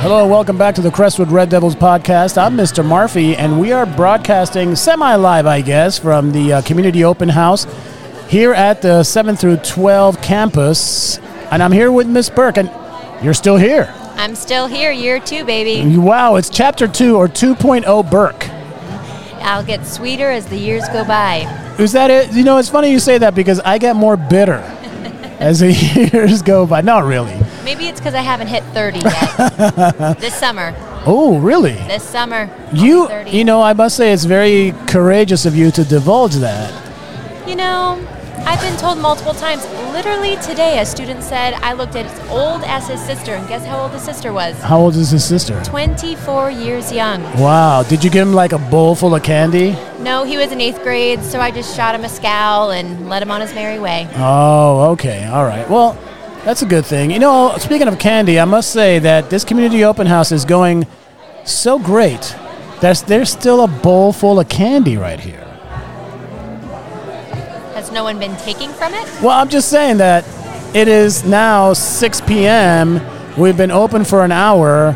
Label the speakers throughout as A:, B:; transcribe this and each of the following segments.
A: Hello, welcome back to the Crestwood Red Devils podcast. I'm Mr. Murphy, and we are broadcasting semi live, I guess, from the uh, Community Open House here at the 7 through 12 campus. And I'm here with Miss Burke, and you're still here.
B: I'm still here, year two, baby.
A: Wow, it's chapter 2 or 2.0 Burke.
B: I'll get sweeter as the years go by.
A: Is that it? You know, it's funny you say that because I get more bitter as the years go by. Not really.
B: Maybe it's because I haven't hit 30 yet. this summer.
A: Oh, really?
B: This summer.
A: You, you know, I must say it's very courageous of you to divulge that.
B: You know, I've been told multiple times. Literally today, a student said I looked as old as his sister, and guess how old his sister was?
A: How old is his sister?
B: 24 years young.
A: Wow. Did you give him like a bowl full of candy?
B: No, he was in eighth grade, so I just shot him a scowl and let him on his merry way.
A: Oh, okay. All right. Well, that's a good thing. You know, speaking of candy, I must say that this community open house is going so great. There's, there's still a bowl full of candy right here.
B: Has no one been taking from it?
A: Well, I'm just saying that it is now 6 p.m. We've been open for an hour,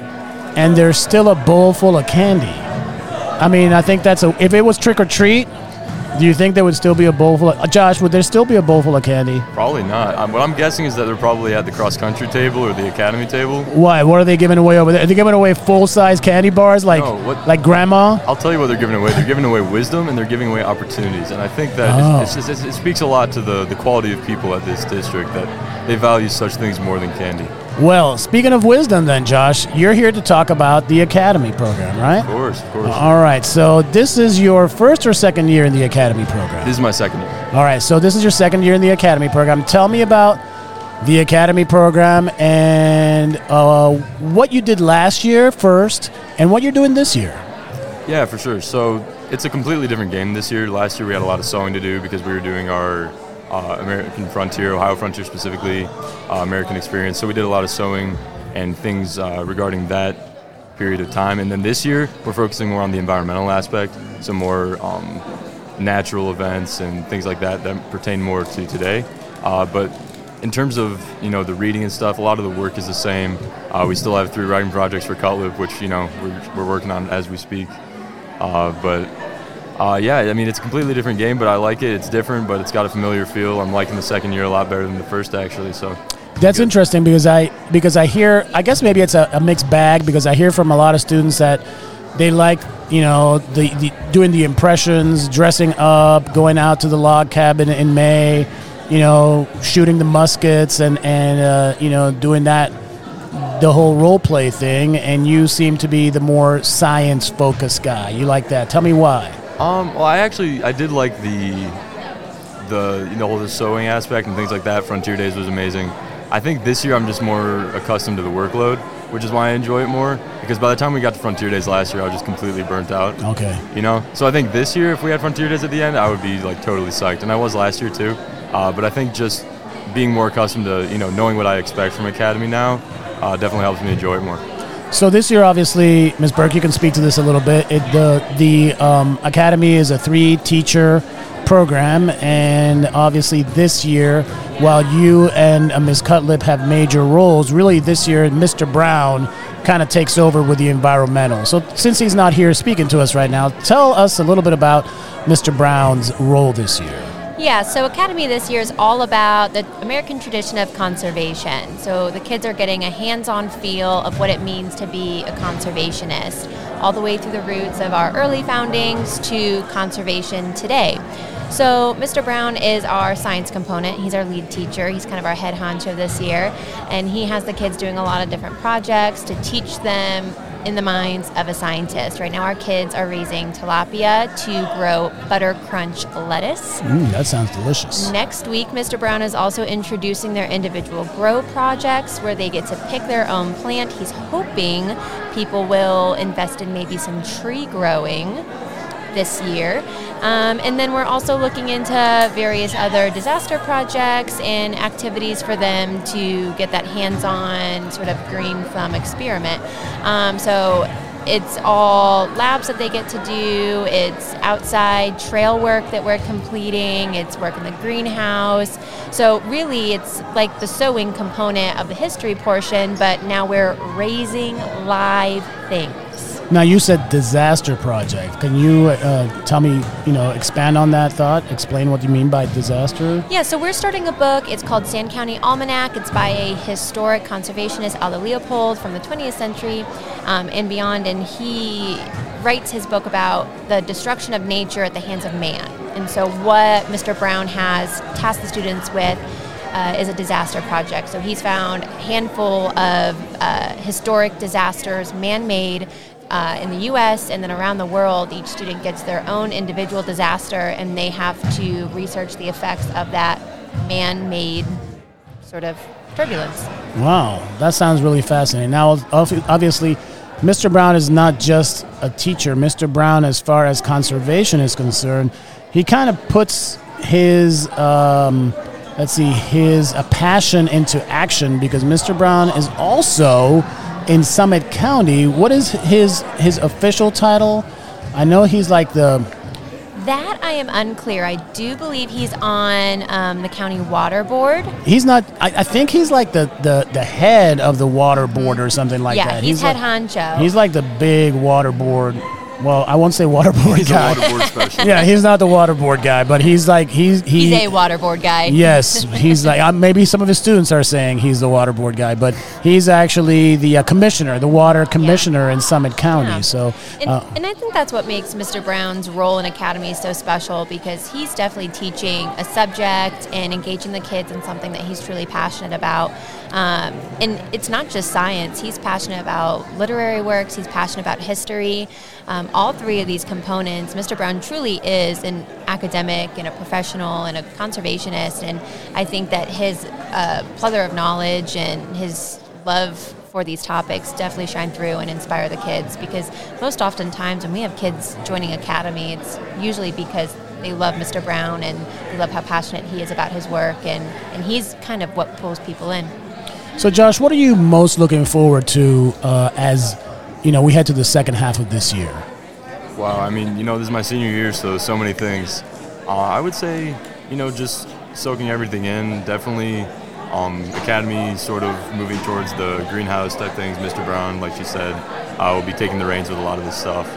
A: and there's still a bowl full of candy. I mean, I think that's a. If it was trick or treat, do you think there would still be a bowl full of. Uh, Josh, would there still be a bowl full of candy?
C: Probably not. Um, what I'm guessing is that they're probably at the cross country table or the academy table.
A: Why? What are they giving away over there? Are they giving away full size candy bars like
C: No, what-
A: like grandma?
C: I'll tell you what they're giving away. They're giving away wisdom and they're giving away opportunities. And I think that
A: Oh.
C: it's, it's just, it speaks a lot to the, the quality of people at this district that they value such things more than candy.
A: Well, speaking of wisdom, then Josh, you're here to talk about the academy program, right?
C: Of course, of course.
A: All right. So this is your first or second year in the academy program.
C: This is my second year.
A: All right, so this is your second year in the academy program. Tell me about the academy program and uh, what you did last year first, and what you're doing this year.
C: Yeah, for sure. So it's a completely different game this year. Last year we had a lot of sewing to do because we were doing our uh, American Frontier, Ohio Frontier specifically, uh, American Experience. So we did a lot of sewing and things uh, regarding that period of time. And then this year we're focusing more on the environmental aspect, some more um, natural events and things like that that pertain more to today. Uh, but in terms of you know the reading and stuff, a lot of the work is the same. Uh, we still have three writing projects for Cutlip, which you know we're, we're working on as we speak. Uh, but uh, yeah, I mean it's a completely different game, but I like it. It's different, but it's got a familiar feel. I'm liking the second year a lot better than the first actually. So
A: That's
C: Good.
A: interesting because I because I hear I guess maybe it's a, a mixed bag because I hear from a lot of students that they like you know the, the doing the impressions, dressing up, going out to the log cabin in May, you know, shooting the muskets and and uh, you know doing that the whole role play thing. And you seem to be the more science focused guy. You like that? Tell me why.
C: Um, well, I actually I did like the the you know all the sewing aspect and things like that. Frontier Days was amazing. I think this year I'm just more accustomed to the workload, which is why I enjoy it more. Because by the time we got to Frontier Days last year, I was just completely burnt out.
A: Okay.
C: You know, so I think this year if we had Frontier Days at the end, I would be like totally psyched, and I was last year too. Uh, but I think just being more accustomed to you know knowing what I expect from Academy now uh, definitely helps me enjoy it more.
A: So this year, obviously, Ms. Burke, you can speak to this a little bit. It, the the um, academy is a three teacher program, and obviously this year, while you and uh, Ms. Cutlip have major roles, really this year, Mr. Brown kind of takes over with the environmental. So since he's not here speaking to us right now, tell us a little bit about Mr. Brown's role this year.
B: Yeah, so Academy this year is all about the American tradition of conservation. So the kids are getting a hands on feel of what it means to be a conservationist, all the way through the roots of our early foundings to conservation today. So Mr. Brown is our science component. He's our lead teacher. He's kind of our head honcho this year. And he has the kids doing a lot of different projects to teach them in the minds of a scientist. Right now, our kids are raising tilapia to grow butter crunch lettuce.
A: Mm, that sounds delicious.
B: Next week, Mr. Brown is also introducing their individual grow projects where they get to pick their own plant. He's hoping people will invest in maybe some tree growing this year. Um, and then we're also looking into various other disaster projects and activities for them to get that hands on sort of green thumb experiment. Um, so it's all labs that they get to do. It's outside trail work that we're completing. It's work in the greenhouse. So really, it's like the sewing component of the history portion, but now we're raising live things.
A: Now you said disaster project. Can you uh, tell me, you know, expand on that thought? Explain what you mean by disaster.
B: Yeah, so we're starting a book. It's called Sand County Almanac. It's by a historic conservationist, Aldo Leopold, from the 20th century um, and beyond, and he writes his book about the destruction of nature at the hands of man. And so, what Mr. Brown has tasked the students with uh, is a disaster project. So he's found a handful of uh, historic disasters, man-made, uh, in the US and then around the world, each student gets their own individual disaster and they have to research the effects of that man made sort of turbulence.
A: Wow, that sounds really fascinating. Now, obviously, Mr. Brown is not just a teacher. Mr. Brown, as far as conservation is concerned, he kind of puts his. Um, let's see, his a passion into action because Mr. Brown is also in Summit County. What is his his official title? I know he's like the.
B: That I am unclear. I do believe he's on um, the county water board.
A: He's not. I, I, think he's like the, the, the head of the water board or something like
B: yeah,
A: that.
B: he's,
A: he's
B: head
A: like,
B: honcho.
A: He's like the big water board well, I won't say waterboard
C: he's
A: guy.
C: A waterboard specialist.
A: yeah, he's not the waterboard guy, but he's like he's he,
B: he's a waterboard guy.
A: yes, he's like uh, maybe some of his students are saying he's the waterboard guy, but he's actually the uh, commissioner, the water commissioner yeah. in Summit County. Yeah. So,
B: and, uh, and, I think that's what makes Mr. Brown's role in Academy so special because he's definitely teaching a subject and engaging the kids in something that he's truly passionate about. Um, and it's not just science. He's passionate about literary works. He's passionate about history. Um, all three of these components, Mr. Brown truly is an academic and a professional and a conservationist. And I think that his uh, plethora of knowledge and his love for these topics definitely shine through and inspire the kids because most oftentimes when we have kids joining academy it's usually because they love mr brown and they love how passionate he is about his work and, and he's kind of what pulls people in
A: so, Josh, what are you most looking forward to uh, as you know we head to the second half of this year?
C: Wow, I mean, you know, this is my senior year, so so many things. Uh, I would say, you know, just soaking everything in. Definitely, um, academy sort of moving towards the greenhouse type things. Mr. Brown, like she said, I uh, will be taking the reins with a lot of this stuff.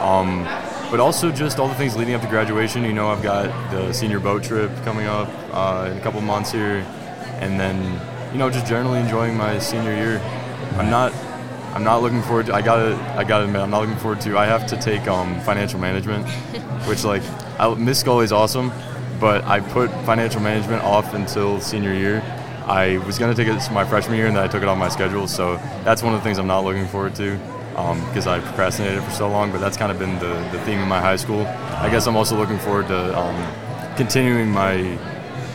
C: Um, but also just all the things leading up to graduation. You know, I've got the senior boat trip coming up uh, in a couple months here, and then you know, just generally enjoying my senior year. I'm not I'm not looking forward to. I gotta, I gotta admit, I'm not looking forward to. I have to take um, financial management, which like, I, Miss Scully is awesome, but I put financial management off until senior year. I was gonna take it my freshman year, and then I took it off my schedule. So that's one of the things I'm not looking forward to, because um, I procrastinated for so long. But that's kind of been the, the theme of my high school. I guess I'm also looking forward to um, continuing my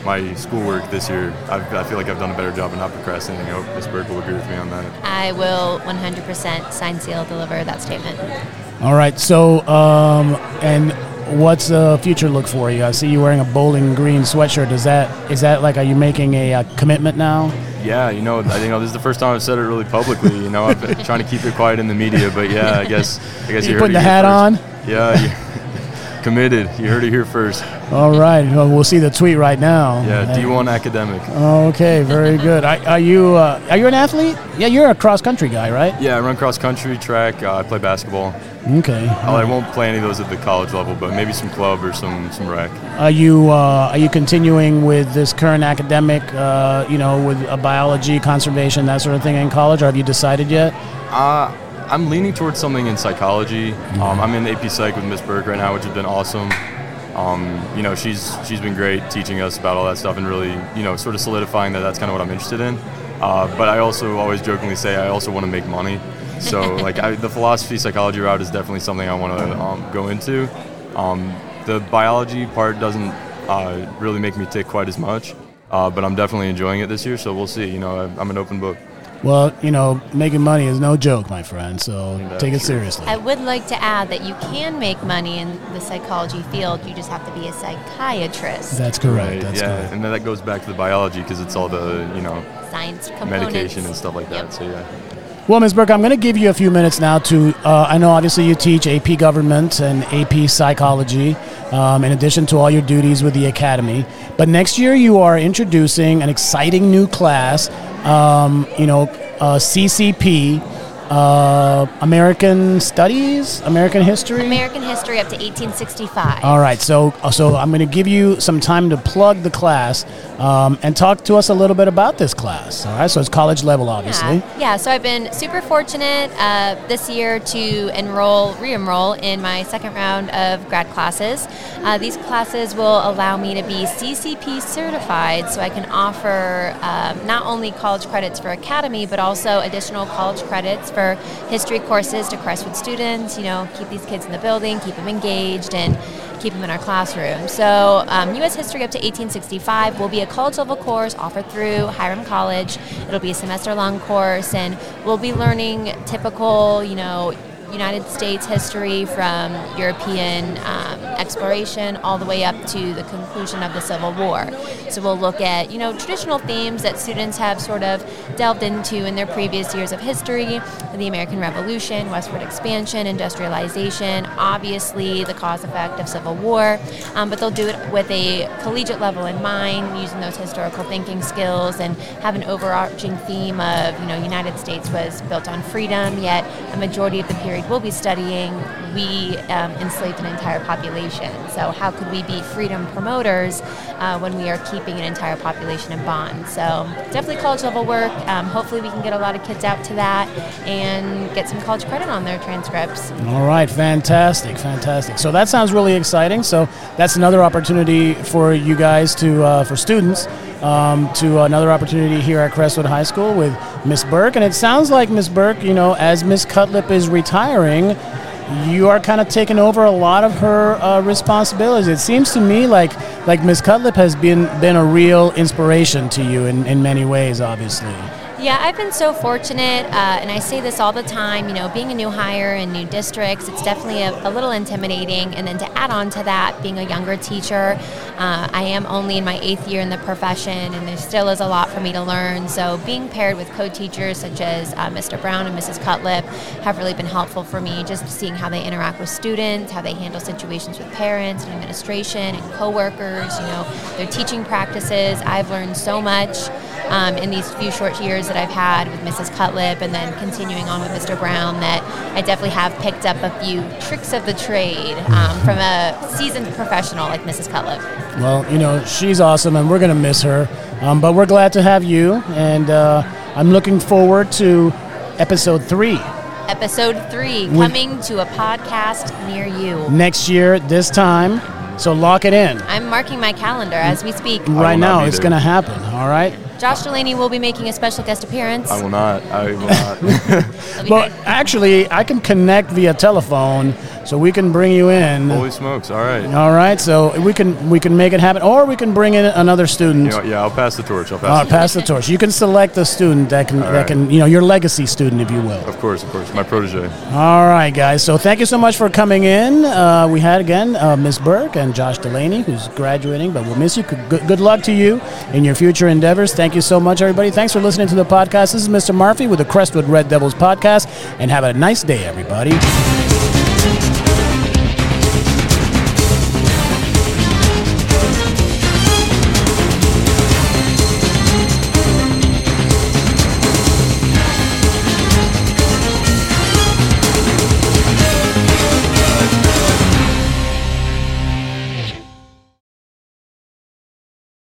C: my schoolwork this year, I've, i feel like I've done a better job of not procrastinating. I hope Ms. Burke will agree with me on that.
B: I will 100% sign, seal, deliver that statement.
A: All right. So, um, and what's the future look for you? I see you wearing a bowling green sweatshirt. Is that is that like are you making a, a commitment now?
C: Yeah, you know, I you know this is the first time I've said it really publicly. You know, I've been trying to keep it quiet in the media, but yeah, I guess I guess
A: you,
C: you
A: putting
C: the
A: hat
C: on.
A: Yeah.
C: Committed. You heard it here first.
A: All right. Well, we'll see the tweet right now.
C: Yeah, D1 academic.
A: Okay, very good. Are, are you uh, are you an athlete? Yeah, you're a cross country guy, right?
C: Yeah, I run cross country, track. Uh, I play basketball.
A: Okay.
C: I won't play any of those at the college level, but maybe some club or some some rec.
A: Are you uh, are you continuing with this current academic, uh, you know, with a biology, conservation, that sort of thing in college, or have you decided yet?
C: Uh, I'm leaning towards something in psychology. Um, I'm in AP Psych with Miss Burke right now, which has been awesome. Um, you know, she's she's been great teaching us about all that stuff and really, you know, sort of solidifying that that's kind of what I'm interested in. Uh, but I also always jokingly say I also want to make money. So like I, the philosophy psychology route is definitely something I want to um, go into. Um, the biology part doesn't uh, really make me tick quite as much, uh, but I'm definitely enjoying it this year. So we'll see. You know, I'm an open book.
A: Well, you know, making money is no joke, my friend. So take it seriously.
B: I would like to add that you can make money in the psychology field. You just have to be a psychiatrist.
A: That's correct. Right, That's
C: yeah,
A: correct.
C: and then that goes back to the biology because it's all the you know
B: science
C: medication and stuff like that. Yep. So yeah.
A: Well, Ms. Burke, I'm going to give you a few minutes now to. Uh, I know obviously you teach AP Government and AP Psychology, um, in addition to all your duties with the Academy. But next year you are introducing an exciting new class, um, you know, uh, CCP, uh, American Studies, American History.
B: American history up to 1865.
A: All right, so so I'm going to give you some time to plug the class um, and talk to us a little bit about this class. All right, so it's college level, obviously.
B: Yeah, yeah. So I've been super fortunate uh, this year to enroll, re-enroll in my second round of grad classes. Uh, these classes will allow me to be CCP certified, so I can offer um, not only college credits for Academy, but also additional college credits for history courses to Crestwood students. You know, keep these kids in the building, keep them engaged, and keep them in our classroom. So, um, U.S. history up to 1865 will be a college level course offered through Hiram College. It'll be a semester long course, and we'll be learning typical, you know, United States history from European um, exploration all the way up to the conclusion of the Civil War. So we'll look at you know traditional themes that students have sort of delved into in their previous years of history: the American Revolution, westward expansion, industrialization, obviously the cause effect of Civil War. Um, but they'll do it with a collegiate level in mind, using those historical thinking skills, and have an overarching theme of you know United States was built on freedom, yet a majority of the period we'll be studying, we um, enslaved an entire population. So, how could we be freedom promoters uh, when we are keeping an entire population in bonds? So, definitely college level work. Um, hopefully, we can get a lot of kids out to that and get some college credit on their transcripts.
A: All right, fantastic, fantastic. So that sounds really exciting. So that's another opportunity for you guys to, uh, for students, um, to another opportunity here at Crestwood High School with Miss Burke. And it sounds like Miss Burke, you know, as Miss Cutlip is retiring, you are kind of taking over a lot of her uh, responsibilities. It seems to me like like Miss Cutlip has been been a real inspiration to you in, in many ways, obviously.
B: Yeah, I've been so fortunate, uh, and I say this all the time. You know, being a new hire in new districts, it's definitely a, a little intimidating. And then to add on to that, being a younger teacher, uh, I am only in my eighth year in the profession, and there still is a lot for me to learn. So, being paired with co-teachers such as uh, Mr. Brown and Mrs. Cutlip have really been helpful for me. Just seeing how they interact with students, how they handle situations with parents and administration and coworkers. You know, their teaching practices. I've learned so much um, in these few short years that I've had with Mrs. Cutlip and then continuing on with Mr. Brown that I definitely have picked up a few tricks of the trade um, from a seasoned professional like Mrs. Cutlip.
A: Well, you know, she's awesome and we're going to miss her. Um, but we're glad to have you, and uh, I'm looking forward to episode three.
B: Episode three coming to a podcast near you.
A: Next year, this time. So lock it in.
B: I'm marking my calendar as we speak.
A: Right now, it's going to happen, all right?
B: Josh Delaney will be making a special guest appearance.
C: I will not. I will not.
B: It'll
A: Well, actually, I can connect via telephone, so we can bring you in.
C: Holy smokes! All right.
A: All right, so we can we can make it happen, or we can bring in another student.
C: You know, yeah, I'll pass the torch. I'll pass.
A: Uh,
C: the
A: pass the torch. You can select the student that can that
C: right.
A: can you know your legacy student, if you will.
C: Of course, of course. My protege.
A: All right, guys. So thank you so much for coming in. Uh, we had again uh, Miss Burke and Josh Delaney, who's graduating, but we'll miss you. Good, good luck to you in your future endeavors. Thank you so much, everybody. Thanks for listening to the podcast. This is Mr. Murphy with the Crestwood Red Devils podcast, and have a nice day, everybody.